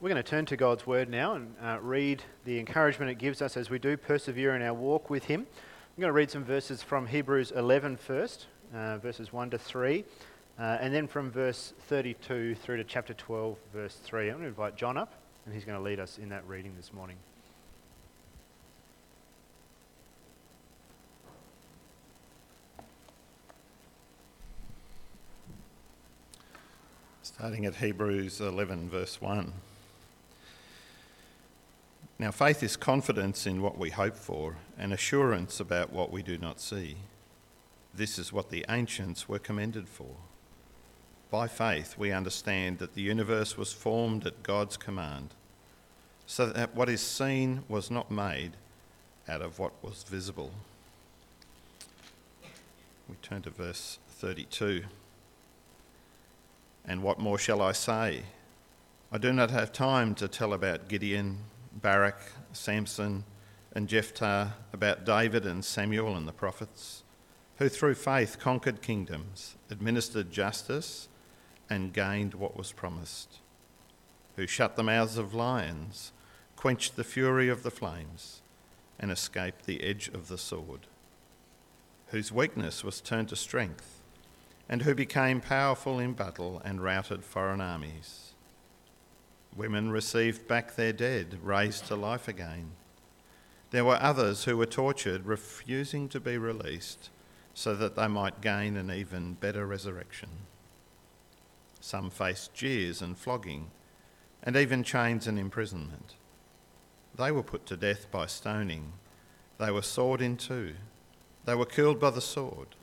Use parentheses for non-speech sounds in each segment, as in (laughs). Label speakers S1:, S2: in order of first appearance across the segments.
S1: we're going to turn to God's Word now and uh, read the encouragement it gives us as we do persevere in our walk with Him. I'm going to read some verses from Hebrews 11 first, uh, verses 1 to 3, uh, and then from verse 32 through to chapter 12, verse 3. I'm going to invite John up, and he's going to lead us in that reading this morning.
S2: Starting at Hebrews 11, verse 1. Now, faith is confidence in what we hope for and assurance about what we do not see. This is what the ancients were commended for. By faith, we understand that the universe was formed at God's command, so that what is seen was not made out of what was visible. We turn to verse 32. And what more shall I say? I do not have time to tell about Gideon Barak, Samson, and Jephthah, about David and Samuel and the prophets, who through faith conquered kingdoms, administered justice, and gained what was promised, who shut the mouths of lions, quenched the fury of the flames, and escaped the edge of the sword, whose weakness was turned to strength, and who became powerful in battle and routed foreign armies Women received back their dead, raised to life again. There were others who were tortured, refusing to be released so that they might gain an even better resurrection. Some faced jeers and flogging, and even chains and imprisonment. They were put to death by stoning. They were sawed in two. They were killed by the sword.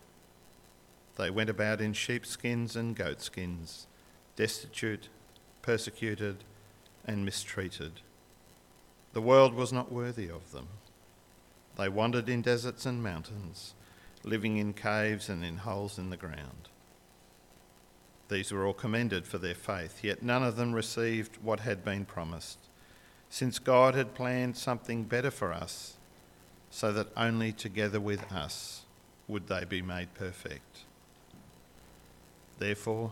S2: They went about in sheepskins and goatskins, destitute, persecuted, and mistreated. The world was not worthy of them. They wandered in deserts and mountains, living in caves and in holes in the ground. These were all commended for their faith, yet none of them received what had been promised, since God had planned something better for us, so that only together with us would they be made perfect. Therefore,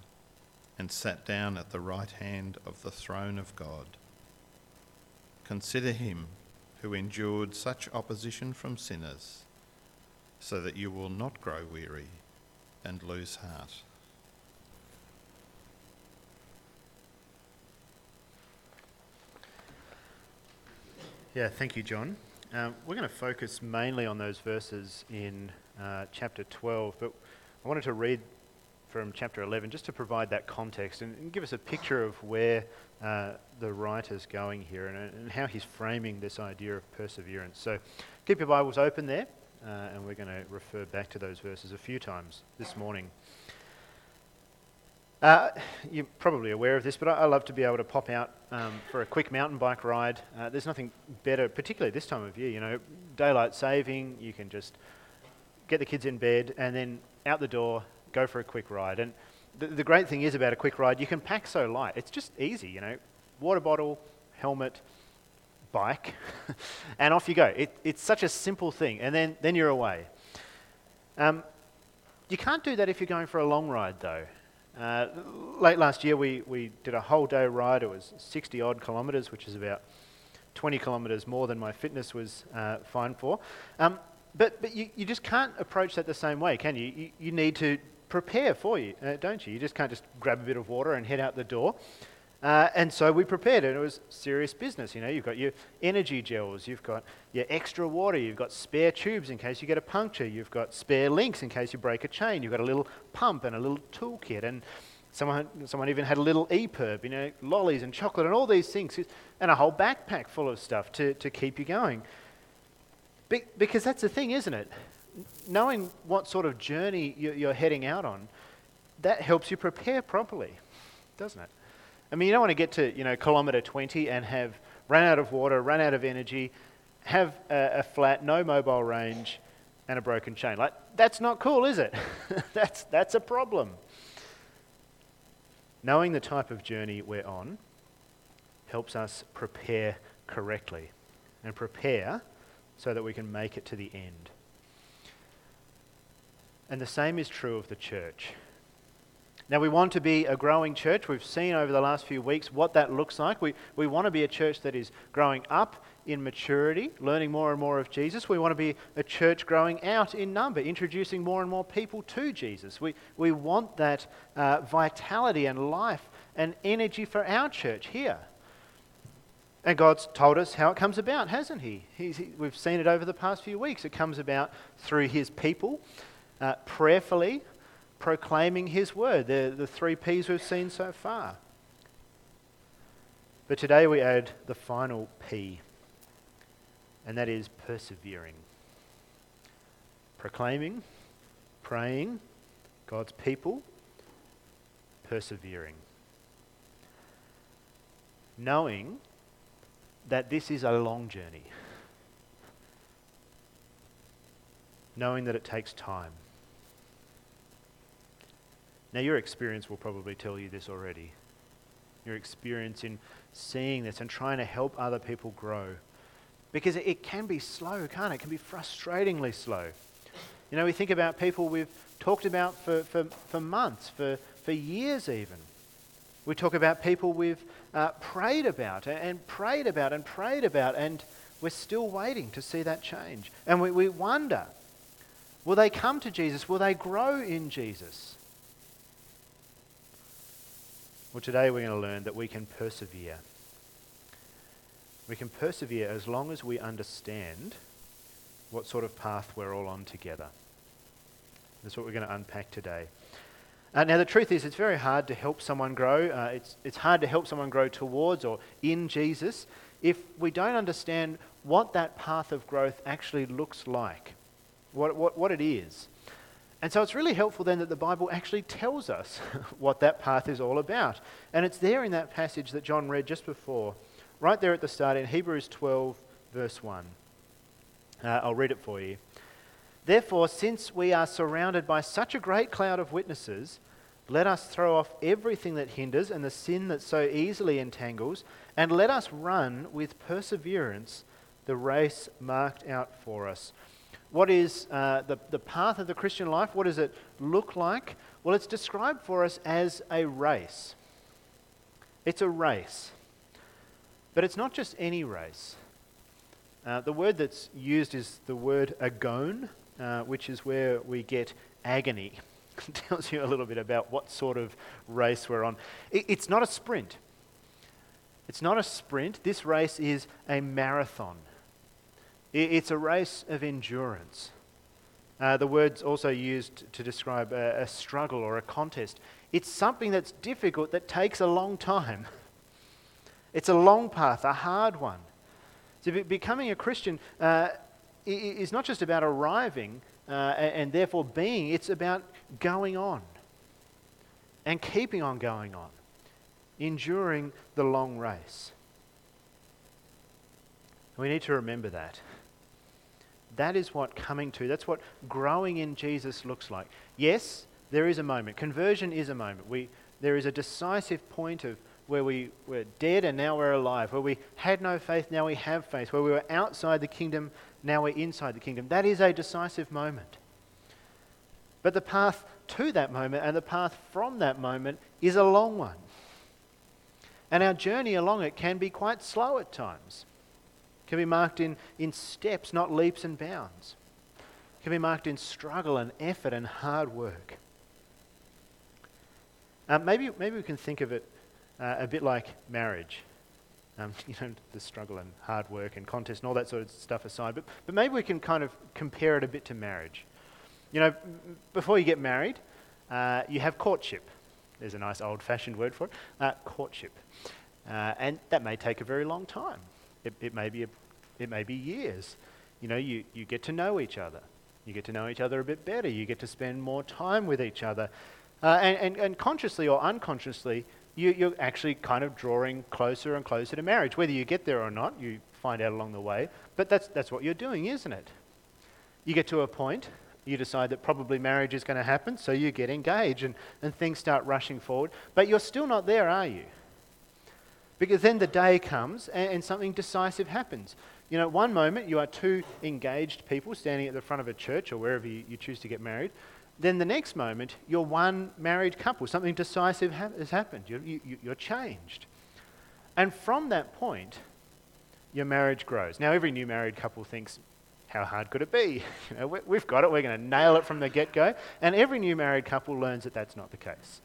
S2: and sat down at the right hand of the throne of God. Consider him who endured such opposition from sinners, so that you will not grow weary and lose heart.
S1: Yeah, thank you, John. Um, we're going to focus mainly on those verses in uh, chapter 12, but I wanted to read from chapter 11, just to provide that context and, and give us a picture of where uh, the writer's going here and, and, how he's framing this idea of perseverance. So keep your Bibles open there, uh, and we're going to refer back to those verses a few times this morning. Uh, you're probably aware of this, but I, I, love to be able to pop out um, for a quick mountain bike ride. Uh, there's nothing better, particularly this time of year. You know, daylight saving, you can just get the kids in bed and then out the door, go for a quick ride. And the, the great thing is about a quick ride, you can pack so light. It's just easy, you know. Water bottle, helmet, bike, (laughs) and off you go. It, it's such a simple thing, and then, then you're away. Um, you can't do that if you're going for a long ride, though. Uh, late last year, we, we did a whole day ride. It was 60 odd kilometres, which is about 20 kilometres more than my fitness was uh, fine for. Um, but but you, you just can't approach that the same way, can you? You, you need to prepare for you, uh, don't you? You just can't just grab a bit of water and head out the door. Uh, and so we prepared, and it was serious business. You know, you've got your energy gels, you've got your extra water, you've got spare tubes in case you get a puncture, you've got spare links in case you break a chain, you've got a little pump and a little toolkit, and someone, someone even had a little EPIRB, you know, lollies and chocolate and all these things, and a whole backpack full of stuff to, to keep you going. Be- because that's the thing, isn't it? Knowing what sort of journey you're heading out on, that helps you prepare properly, doesn't it? I mean, you don't want to get to, you know, kilometre 20 and have run out of water, run out of energy, have a, a flat, no mobile range, and a broken chain. Like, that's not cool, is it? (laughs) that's, that's a problem. Knowing the type of journey we're on helps us prepare correctly and prepare so that we can make it to the end. And the same is true of the church. Now, we want to be a growing church. We've seen over the last few weeks what that looks like. We, we want to be a church that is growing up in maturity, learning more and more of Jesus. We want to be a church growing out in number, introducing more and more people to Jesus. We, we want that uh, vitality and life and energy for our church here. And God's told us how it comes about, hasn't He? he we've seen it over the past few weeks. It comes about through His people, uh, prayerfully proclaiming His word. The, the three P's we've seen so far. But today we add the final P, and that is persevering. Proclaiming, praying, God's people, persevering. Knowing that this is a long journey. Knowing that it takes time. Now, your experience will probably tell you this already. Your experience in seeing this and trying to help other people grow. Because it can be slow, can't it? It can be frustratingly slow. You know, we think about people we've talked about for, for, for months, for, for years even. We talk about people we've uh, prayed about and prayed about and prayed about, and we're still waiting to see that change. And we, we wonder will they come to Jesus? Will they grow in Jesus? Well, today we're going to learn that we can persevere. We can persevere as long as we understand what sort of path we're all on together. That's what we're going to unpack today. Uh, now, the truth is, it's very hard to help someone grow. Uh, it's, it's hard to help someone grow towards or in Jesus if we don't understand what that path of growth actually looks like, what, what, what it is. And so it's really helpful then that the Bible actually tells us (laughs) what that path is all about. And it's there in that passage that John read just before, right there at the start in Hebrews 12, verse 1. Uh, I'll read it for you. Therefore, since we are surrounded by such a great cloud of witnesses, let us throw off everything that hinders and the sin that so easily entangles, and let us run with perseverance the race marked out for us what is uh, the, the path of the Christian life? What does it look like? Well, it's described for us as a race. It's a race. But it's not just any race. Uh, the word that's used is the word agon, uh, which is where we get agony. (laughs) it tells you a little bit about what sort of race we're on. It, it's not a sprint. It's not a sprint. This race is a marathon. It's a race of endurance. Uh, the word's also used to describe a, a, struggle or a contest. It's something that's difficult that takes a long time. (laughs) It's a long path, a hard one. So, be- becoming a Christian uh, is not just about arriving uh, and, and therefore being, it's about going on and keeping on going on, enduring the long race. We need to remember that. That is what coming to, that's what growing in Jesus looks like. Yes, there is a moment. Conversion is a moment. We, there is a decisive point of where we were dead and now we're alive, where we had no faith, now we have faith, where we were outside the kingdom, now we're inside the kingdom. That is a decisive moment. But the path to that moment and the path from that moment is a long one. And our journey along it can be quite slow at times can be marked in, in steps, not leaps and bounds. It can be marked in struggle and effort and hard work. Um, maybe, maybe we can think of it uh, a bit like marriage. Um, (laughs) you know, the struggle and hard work and contest and all that sort of stuff aside. But, but maybe we can kind of compare it a bit to marriage. You know, before you get married, uh, you have courtship. There's a nice old fashioned word for it uh, courtship. Uh, and that may take a very long time. It, it, may be a it may be years. You know, you, you get to know each other. You get to know each other a bit better. You get to spend more time with each other. Uh, and, and, and consciously or unconsciously, you, you're actually kind of drawing closer and closer to marriage. Whether you get there or not, you find out along the way. But that's, that's what you're doing, isn't it? You get to a point, you decide that probably marriage is going to happen, so you get engaged and, and things start rushing forward. But you're still not there, are you? Because then the day comes and, and something decisive happens. You know, one moment you are two engaged people standing at the front of a church or wherever you, you choose to get married. Then the next moment, you're one married couple. Something decisive ha- has happened. You're, you, you're changed. And from that point, your marriage grows. Now, every new married couple thinks, how hard could it be? (laughs) You know, we, have got it, we're going to nail it from the get go. And every new married couple learns that that's not the case.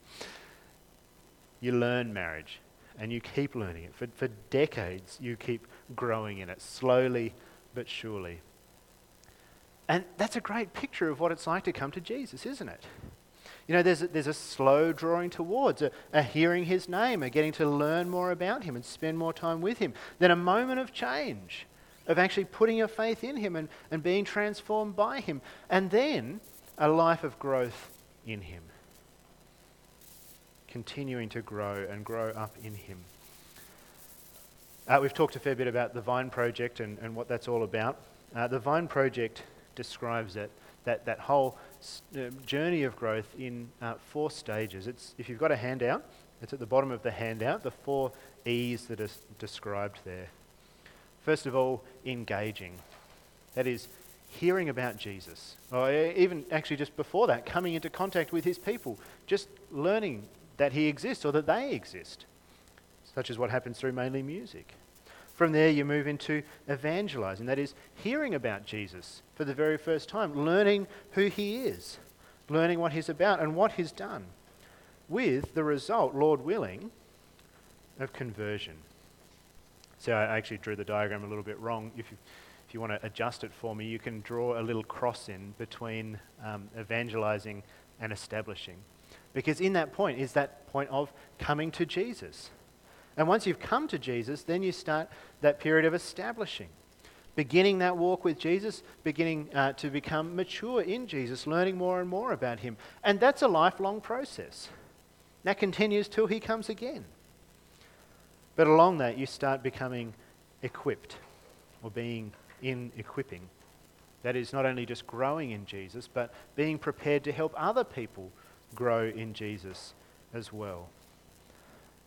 S1: You learn marriage and you keep learning it. For, for decades, you keep growing in it, slowly but surely. And that's a great picture of what it's like to come to Jesus, isn't it? You know, there's a, there's a slow drawing towards, a, a hearing his name, a getting to learn more about him and spend more time with him. Then a moment of change, of actually putting your faith in him and, and being transformed by him. And then a life of growth in him. Continuing to grow and grow up in him. Uh, we've talked a fair bit about the Vine Project and, and what that's all about. Uh, the Vine Project describes it, that, that whole uh, journey of growth in uh, four stages. It's, if you've got a handout, it's at the bottom of the handout, the four E's that are described there. First of all, engaging. That is, hearing about Jesus. Or even actually just before that, coming into contact with his people. Just learning that he exists or that they exist, such as what happens through mainly music. From there, you move into evangelizing, that is, hearing about Jesus for the very first time, learning who he is, learning what he's about and what he's done, with the result, Lord willing, of conversion. So I actually drew the diagram a little bit wrong. If you, if you want to adjust it for me, you can draw a little cross in between um, evangelizing and establishing. Because in that point is that point of coming to Jesus. And once you've come to Jesus, then you start that period of establishing. Beginning that walk with Jesus, beginning uh, to become mature in Jesus, learning more and more about Him. And that's a lifelong process. That continues till He comes again. But along that, you start becoming equipped or being in equipping. That is not only just growing in Jesus, but being prepared to help other people grow in Jesus as well.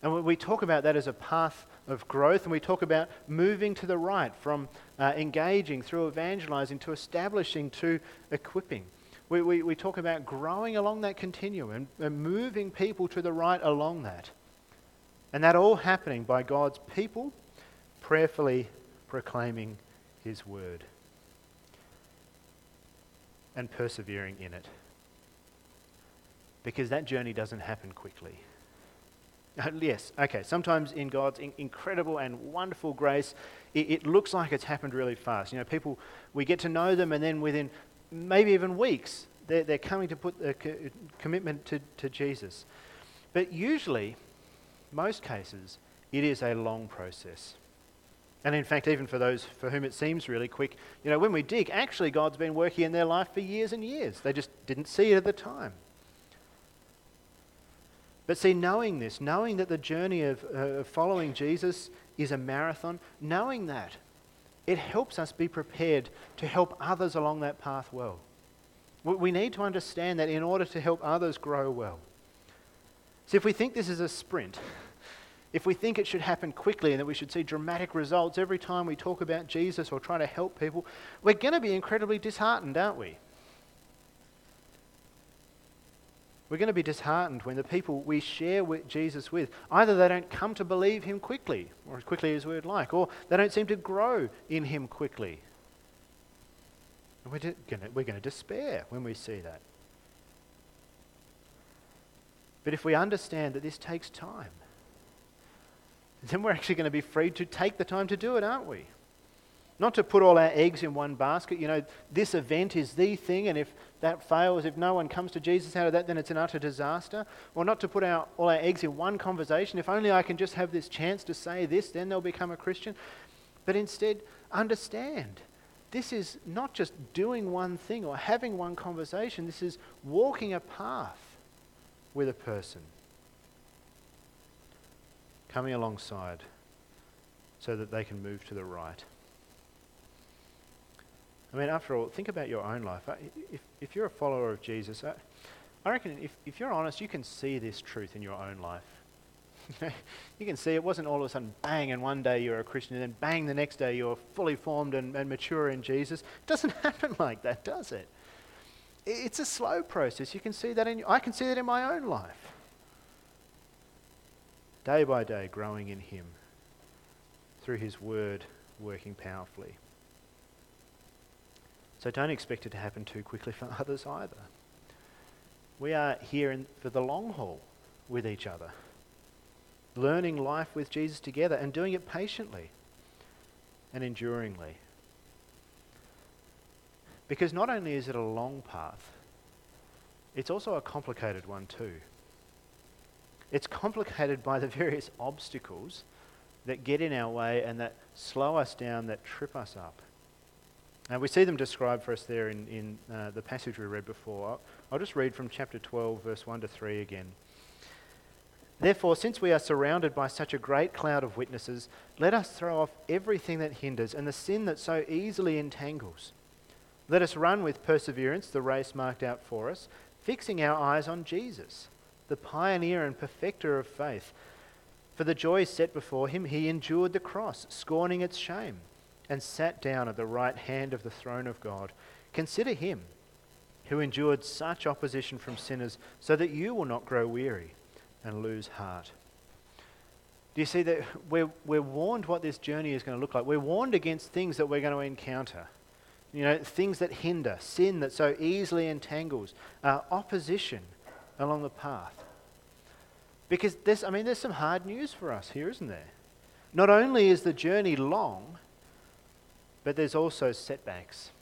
S1: And we talk about that as a path of growth, and we talk about moving to the right from uh, engaging through evangelizing to establishing to equipping. We, we, we talk about growing along that continuum and, and moving people to the right along that. And that all happening by God's people prayerfully proclaiming His word and persevering in it. Because that journey doesn't happen quickly. Uh, yes, okay. Sometimes in God's in- incredible and wonderful grace, it, it, looks like it's happened really fast. You know, people, we get to know them, and then within maybe even weeks, they're, they're coming to put a co- commitment to, to Jesus. But usually, most cases, it is a long process. And in fact, even for those for whom it seems really quick, you know, when we dig, actually God's been working in their life for years and years. They just didn't see it at the time. But see, knowing this, knowing that the journey of uh, following Jesus is a marathon, knowing that, it helps us be prepared to help others along that path well. We need to understand that in order to help others grow well. So if we think this is a sprint, if we think it should happen quickly and that we should see dramatic results every time we talk about Jesus or try to help people, we're going to be incredibly disheartened, aren't we? We're going to be disheartened when the people we share with Jesus with, either they don't come to believe him quickly, or as quickly as we would like, or they don't seem to grow in him quickly. And we're, going to, we're going to despair when we see that. But if we understand that this takes time, (laughs) then we're actually going to be free to take the time to do it, aren't we? Not to put all our eggs in one basket. You know, this event is the thing, and if that fails, if no one comes to Jesus out of that, then it's an utter disaster. Or not to put our, all our eggs in one conversation. If only I can just have this chance to say this, then they'll become a Christian. But instead, understand this is not just doing one thing or having one conversation, this is walking a path with a person. coming alongside so that they can move to the right. I mean, after all, think about your own life. If, if you're a follower of Jesus, I reckon if, if you're honest, you can see this truth in your own life. (laughs) you can see it wasn't all of a sudden bang and one day you're a Christian and then bang the next day you're fully formed and, and mature in Jesus. It doesn't (laughs) happen like that, does it? It's a slow process. You can see that in I can see that in my own life. Day by day growing in him through his word working powerfully. So don't expect it to happen too quickly for (laughs) others either. We are here in, for the long haul with each other, learning life with Jesus together and doing it patiently and enduringly. Because not only is it a long path, it's also a complicated one too. It's complicated by the (laughs) various obstacles that get in our way and that slow us down, that trip us up. And we see them described for us there in, in uh, the passage we read before. I'll, I'll just read from chapter 12, verse 1 to 3 again. Therefore, since we are surrounded by such a great cloud of witnesses, let us throw off everything that hinders and the sin that so easily entangles. Let us run with perseverance the race marked out for us, fixing our eyes on Jesus, the pioneer and perfecter of faith. For the joy set before him, he endured the cross, scorning its shame and sat down at the right hand of the throne of God. Consider him who endured such opposition from sinners so that you will not grow weary and lose heart. Do you see that we're, we're warned what this journey is going to look like? We're warned against things that we're going to encounter. You know, things that hinder, sin that so easily entangles, uh, opposition along the path. Because there's, I mean, there's some hard news for us here, isn't there? Not only is the journey long, but there's also setbacks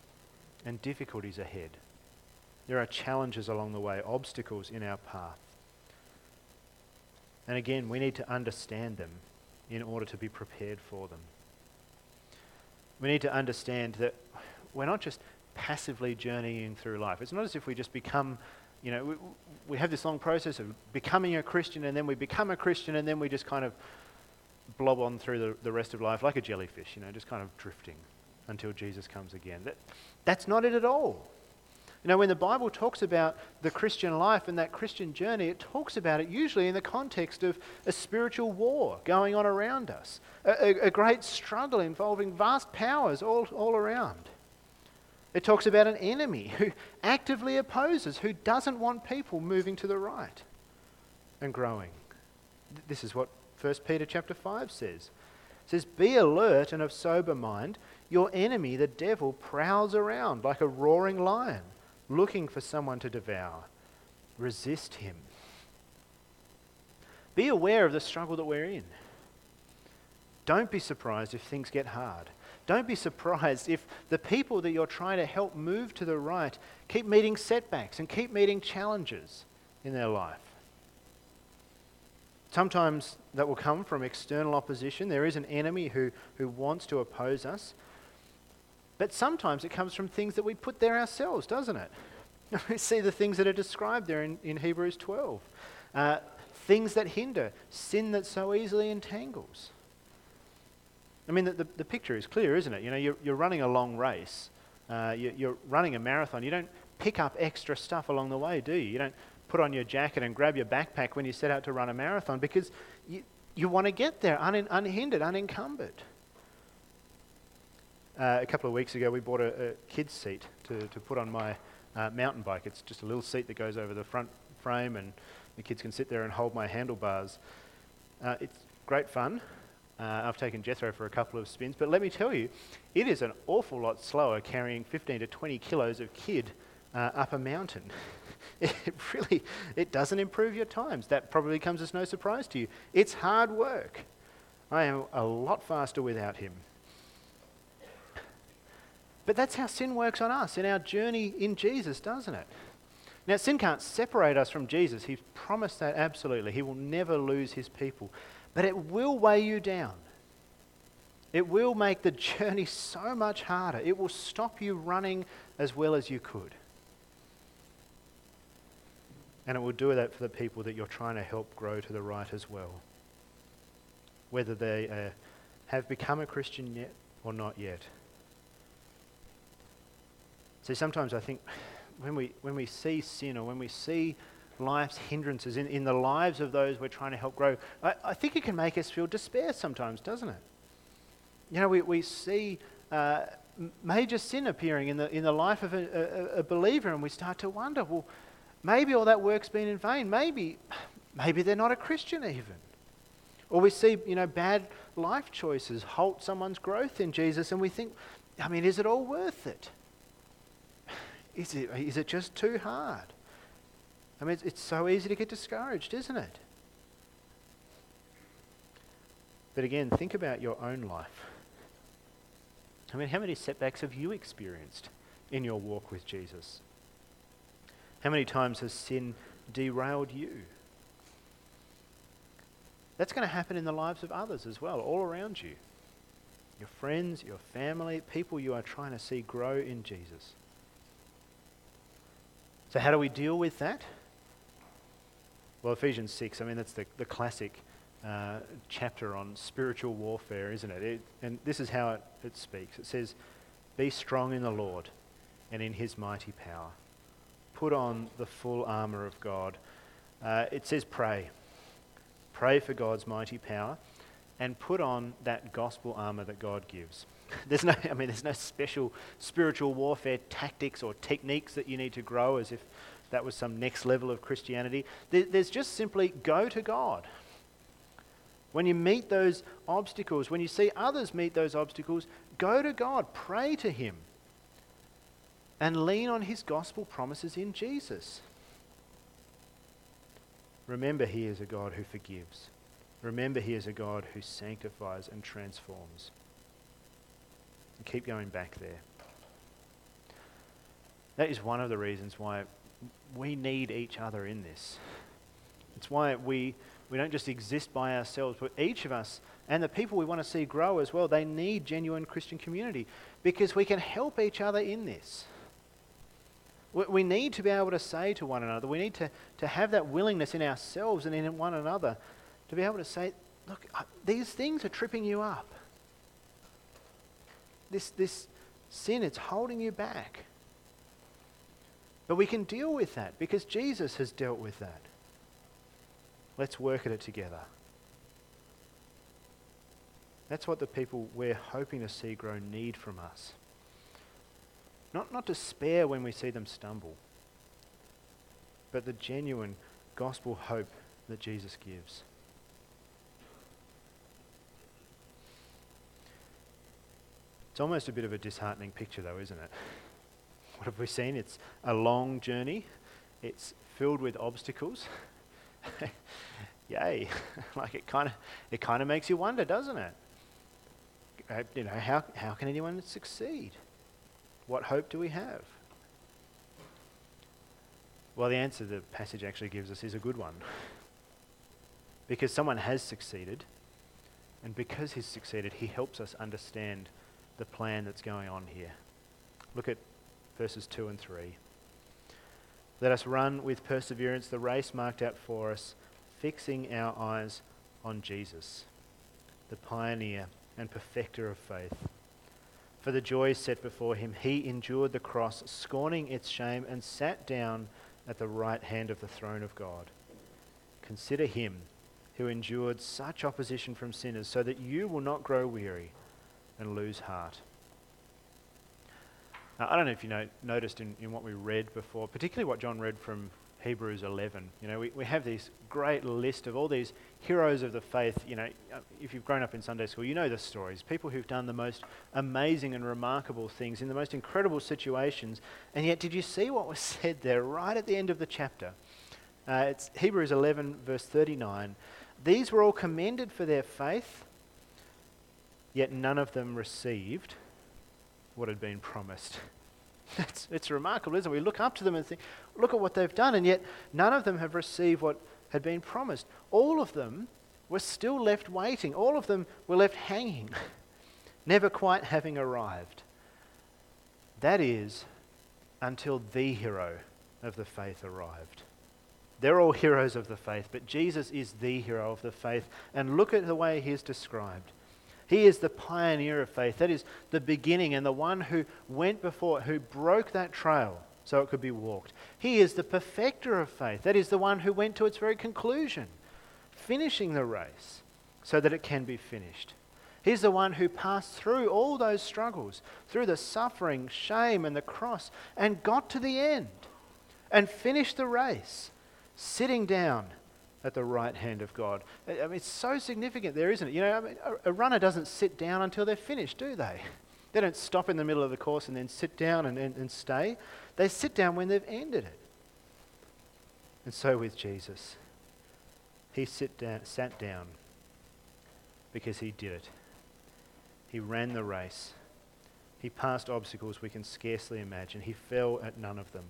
S1: and difficulties ahead. There are challenges along the way, obstacles in our path. And again, we need to understand them in order to be prepared for them. We need to understand that we're not just passively journeying through life. It's not as if we just become, you know, we, we have this long process of becoming a Christian and then we become a Christian and then we just kind of blob on through the, the rest of life like a jellyfish, you know, just kind of drifting until Jesus comes again. That, that's not it at all. You know, when the Bible talks about the Christian life and that Christian journey, it talks about it usually in the context of a spiritual war going on around us, a, a, great struggle involving vast powers all, all around. It talks about an enemy who actively opposes, who doesn't want people moving to the right and growing. This is what 1 Peter chapter 5 says. Says, Be alert and of sober mind. Your enemy, the devil, prowls around like a roaring lion, looking for someone to devour. Resist him. Be aware of the struggle that we're in. Don't be surprised if things get hard. Don't be surprised if the people that you're trying to help move to the right keep meeting setbacks and keep meeting challenges in their life. Sometimes that will come from external opposition. There is an enemy who, who wants to oppose us. But sometimes it comes from things that we put there ourselves, doesn't it? We (laughs) see the things that are described there in, in Hebrews 12. Uh, things that hinder, sin that so easily entangles. I mean, the, the, the, picture is clear, isn't it? You know, you're, you're running a long race, uh, you, you're running a marathon. You don't pick up extra stuff along the way, do you? You don't put on your jacket and grab your backpack when you set out to run a marathon because you, you want to get there un, unhindered, unencumbered. Uh, a couple of weeks ago, we bought a, a kid's seat to, to put on my uh, mountain bike. It's just a little seat that goes over the front frame, and the kids can sit there and hold my handlebars. Uh, it's great fun. Uh, I've taken Jethro for a couple of spins, but let me tell you, it is an awful lot slower carrying 15 to 20 kilos of kid uh, up a mountain. (laughs) it really it doesn't improve your times. That probably comes as no surprise to you. It's hard work. I am a lot faster without him. But that's how sin works on us in our journey in Jesus, doesn't it? Now, sin can't separate us from Jesus. He's promised that absolutely. He will never lose his people. But it will weigh you down. It will make the (laughs) journey so much harder. It will stop you running as well as you could. And it will do that for the people that you're trying to help grow to the right as well. whether they uh, have become a Christian yet or not yet. See, sometimes I think when we, when we see sin or when we see life's hindrances in, in the lives of those we're trying to help grow, I, I think it can make us feel despair sometimes, doesn't it? You know, we, we see uh, major sin appearing in the, in the life of a, a, a believer, and we start to wonder, well, maybe all that work's been in vain. Maybe, maybe they're not a Christian even. Or we see, you know, bad life choices halt someone's growth in Jesus, and we think, I mean, is it all worth it? Is it, is it just too hard? I mean, it's, it's so easy to get discouraged, isn't it? But again, think about your own life. I mean, how many setbacks have you experienced in your walk with Jesus? How many times has sin derailed you? That's going to happen in the lives of others as well, all around you. Your friends, your family, people you are trying to see grow in Jesus. So, how do we deal with that? Well, Ephesians 6, I mean, that's the, the classic uh, chapter on spiritual warfare, isn't it? it and this is how it, it speaks it says, Be strong in the Lord and in his mighty power. Put on the full armour of God. Uh, it says, Pray. Pray for God's mighty power and put on that gospel armour that God gives. (laughs) There's no, I mean, there's no special spiritual warfare tactics or techniques that you need to grow as if that was some next level of Christianity. There's just simply go to God. When you meet those obstacles, when you see others meet those obstacles, go to God, pray to Him, and lean on His gospel promises in Jesus. Remember, He is a God who forgives. Remember, He is a God who sanctifies and transforms. And keep going back there. That is one of the reasons why we need each other in this. It's why we, we don't just exist by ourselves, but each of us and the people we want to see grow as well, they need genuine Christian community because we can help each other in this. We, need to be able to say to one another, we need to, to have that willingness in ourselves and in one another to be able to say, look, these things are tripping you up. This, this sin, it's holding you back. But we can deal with that because Jesus has dealt with that. Let's work at it together. That's what the people we're hoping to see grow need from us. Not, not despair when we see them stumble, but the genuine gospel hope that Jesus gives. It's almost a bit of a disheartening picture, though, isn't it? (laughs) What have we seen? It's a long journey, it's filled with obstacles. (laughs) Yay. (laughs) like it kind of it kind of makes you wonder, doesn't it? You know, how, how can anyone succeed? What hope do we have? Well, the answer the passage actually gives us is a good one. Because someone has succeeded, and because he's succeeded, he helps us understand the plan that's going on here. Look at verses 2 and 3. Let us run with perseverance the race marked out for us, fixing our eyes on Jesus, the pioneer and perfecter of faith. For the joy set before him, he endured the cross, scorning its shame, and sat down at the right hand of the throne of God. Consider him who endured such opposition from sinners, so that you will not grow weary and lose heart. Now, I don't know if you know, noticed in, in what we read before, particularly what John read from Hebrews 11. You know, we, we have this great list of all these heroes of the faith. You know, uh, if you've grown up in Sunday school, you know the stories. People who've done the most amazing and remarkable things in the most incredible situations. And yet, did you see what was (laughs) said there right at the end of the chapter? Uh, it's Hebrews 11, verse 39. These were all commended for their faith, yet none of them received what had been promised. It's, it's remarkable, isn't it? We look up to them and think, look at what they've done, and yet none of them have received what had been promised. All of them were still left waiting. All of them were left hanging, (laughs) never quite having arrived. That is, until the hero of the faith arrived. They're all heroes of the faith, but Jesus is the hero of the faith. And look at the way he is described. He is the pioneer of faith. That is the beginning and the one who went before, who broke that trail so it could be walked. He is the perfecter of faith. That is the one who went to its very conclusion, finishing the race so that it can be finished. He's the one who passed through all those struggles, through the suffering, shame, and the cross, and got to the end and finished the race, sitting down at the right hand of God. I mean, it's so significant there, isn't it? You know, I mean, a, runner doesn't sit down until they're finished, do they? (laughs) They don't stop in the middle of the course and then sit down and, and, and stay. They sit down when they've ended it. And so with Jesus, he sit down, sat down because he did it. He ran the race. He passed obstacles we can scarcely imagine. He fell at none of them.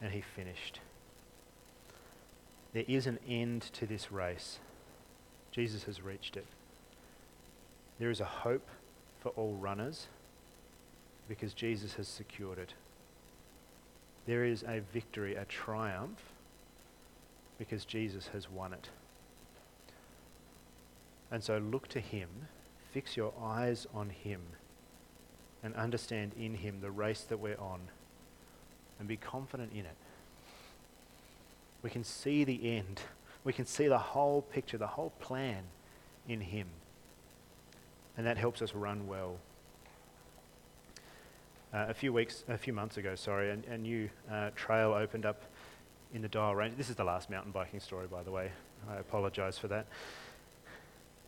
S1: And he finished. There is an end to this race. Jesus has reached it. There is a hope for all runners because Jesus has secured it. There is a victory, a triumph, because Jesus has won it. And so look to him, fix your eyes on him, and understand in him the race that we're on, and be confident in it. We can see the end. We can see the whole picture, the whole plan in him. And that helps us run well. Uh, a few weeks, a few months ago, sorry, a, a new uh, trail opened up in the Dial Range. This is the last mountain biking story, by the way. I apologise for that.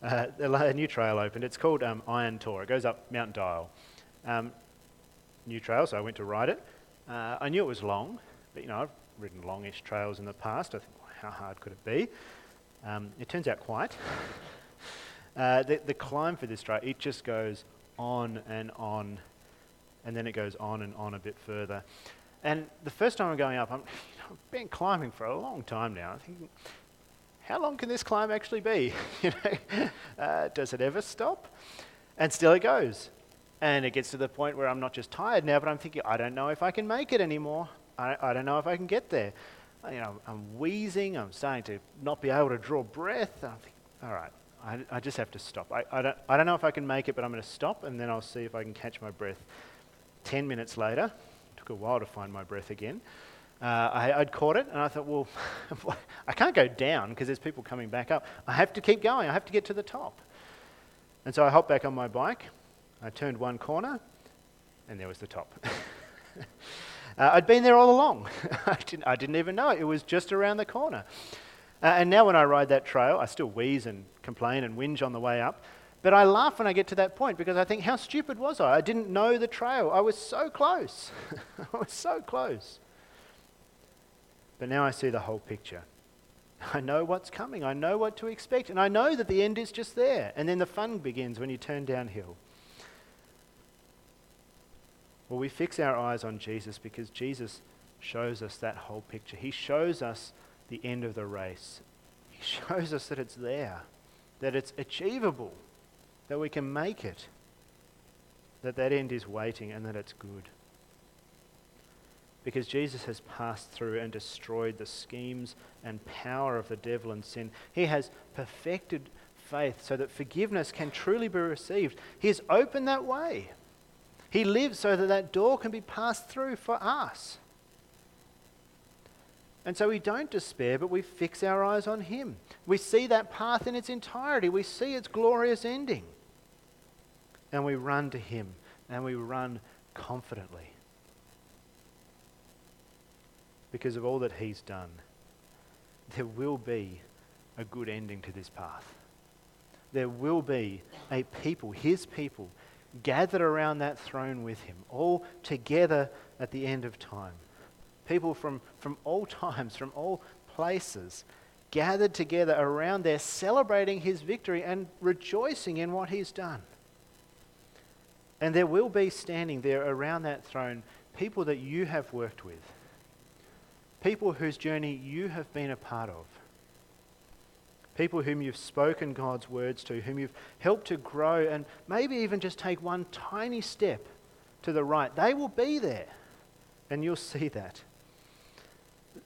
S1: Uh, a new trail opened. It's called um, Iron Tour. It goes up Mount Dial. Um, new trail, so I went to ride it. Uh, I knew it was long, but you know I've ridden longish trails in the past. I think, how hard could it be? Um, it turns out quite. (laughs) uh, the, the climb for this trail, it just goes on and on and then it goes on and on a bit further. And the first time I'm going up, I'm, (laughs) you know, I've been climbing for a long time now. I think, how long can this climb actually be? (laughs) you know, uh, does it ever stop? And still it goes. And it gets to the point where I'm not just tired now, but I'm thinking, I don't know if I can make it anymore. I, I don't know if I can get there. You know, I'm wheezing. I'm starting to not be able to draw breath. I'm thinking, all right, I, I just have to stop. I, I, don't, I don't know if I can make it, but I'm going to stop, and then I'll see if I can catch my breath. 10 minutes later, took a while to find my breath again, uh, I, would caught it and I thought, well, (laughs) I can't go down because there's people coming back up. I have to keep going, I have to get to the top. And so I hopped back on my bike, I turned one corner, and there was the top. (laughs) uh, I'd been there all along. (laughs) I, didn't, I, didn't, even know it. Was just around the corner. Uh, and now when I ride that trail, I still wheeze and complain and whinge on the way up. But I laugh when I get to that point because I think, how stupid was I? I didn't know the trail. I was so close. (laughs) I was so close. But now I see the whole picture. I know what's coming. I know what to expect. And I know that the end is just there. And then the fun begins when you turn downhill. Well, we fix our eyes on Jesus because Jesus shows us that whole picture. He shows us the end of the race. He (laughs) shows us that it's there, that it's achievable that we can make it, that that end is waiting and that it's good. Because Jesus has passed through and destroyed the schemes and power of the devil and sin. He has perfected faith so that forgiveness can truly be received. He has opened that way. He lives so that that door can be passed through for us. And so we don't despair, but we fix our eyes on Him. We see that path in its entirety, we see its glorious ending and we run to Him and we run confidently because of all that He's done. There will be a good ending to this path. There will be a people, His people, gathered around that throne with Him, all together at the end of time. People from, from all (laughs) times, from all places, gathered together around there, celebrating His victory and rejoicing in what He's done. And there will be standing there around that throne people that you have worked with, people whose journey you have been a part of, people whom you've spoken God's words to, whom you've helped to grow and maybe even just take one tiny step to the right. They will be there, and you'll see that.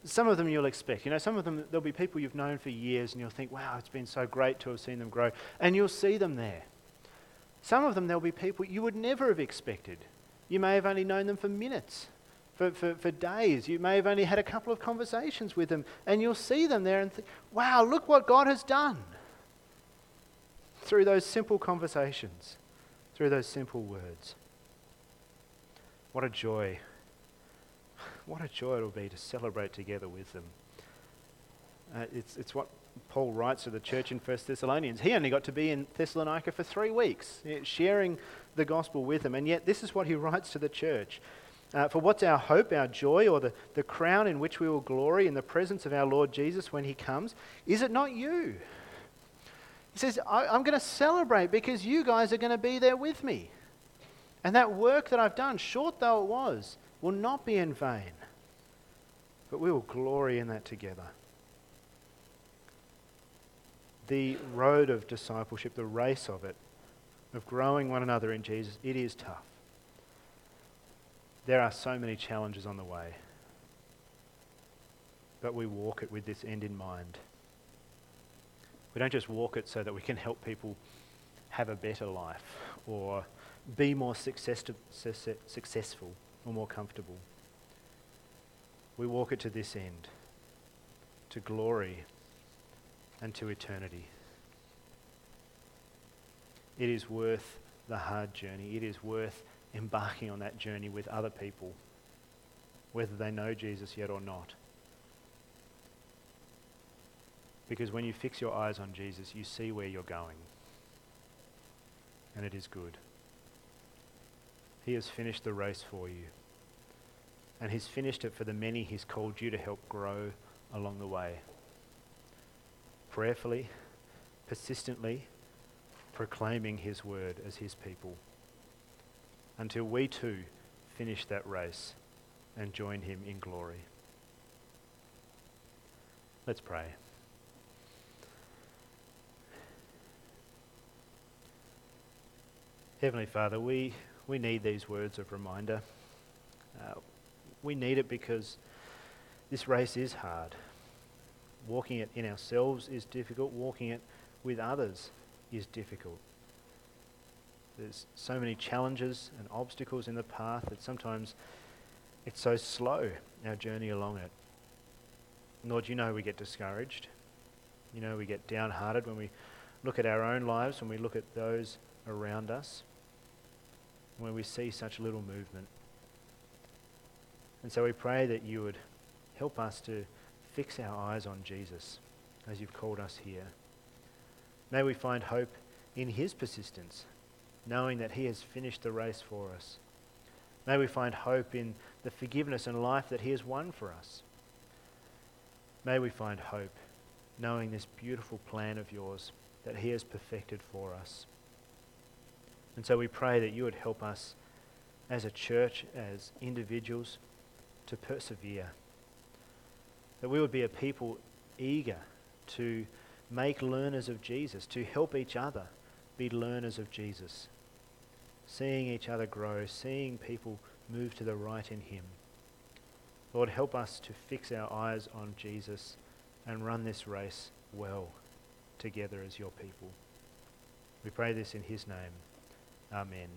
S1: some of them you'll expect. You know, some of them, there'll be people you've known for years and you'll think, wow, it's been so great to have seen them grow. And you'll see them there. Some of them, there'll be people you would never have expected. You may have only known them for minutes, for, for, for days. You may have only had a couple of conversations with them. And you'll see them there and think, wow, look what God has done. Through those simple conversations, through those simple words. What a joy what a joy it'll be to celebrate together with them. Uh, it's, it's what Paul writes to the church in 1 Thessalonians. He only got to be in Thessalonica for three weeks, sharing the gospel with them, and yet this is what he writes to the church. Uh, for what's our hope, our joy, or the, the crown in which we will glory in the presence of our Lord Jesus when he comes? Is it not you? He says, I'm going to celebrate because you guys are going to be there with me. And that work that I've done, short though it was, will not be in vain, but we will glory in that together. The road of discipleship, the race of it, of growing one another in Jesus, it is tough. There are so many challenges on the way, but we walk it with this end in mind. We don't just walk it so that we can help people have a better life or be more success successful or more comfortable. We walk it to this end, to glory and to eternity. It is worth the hard journey. It is worth embarking on that journey with other people, whether they know Jesus yet or not. Because when you fix your eyes on Jesus, you see where you're going. And it is good. He has finished the race for you. And He's finished it for the many He's called you to help grow along the way. Prayerfully, persistently, proclaiming His word as His people until we too finish that race and join Him in glory. Let's pray. Heavenly Father, we we need these words of reminder. Uh, we need it because this race is hard. Walking it in ourselves is difficult, walking it with others is difficult. There's so many challenges and obstacles in the path that sometimes it's so slow, our journey along it. Lord, you know we get discouraged. You know we get downhearted when we look at our own lives, when we look at those around us when we see such little movement. And so we pray that you would help us to fix our eyes on Jesus as you've called us here. May we find hope in his persistence, knowing that he has finished the race for us. May we find hope in the forgiveness and life that he has won for us. May we find hope knowing this beautiful plan of yours that he has perfected for us. And so we pray that you would help us as a church, as individuals, to persevere. That we would be a people eager to make learners of Jesus, to help each other be learners of Jesus. Seeing each other grow, seeing people move to the right in Him. Lord, help us to fix our eyes on Jesus and run this race well together as your people. We pray this in His name. Amen.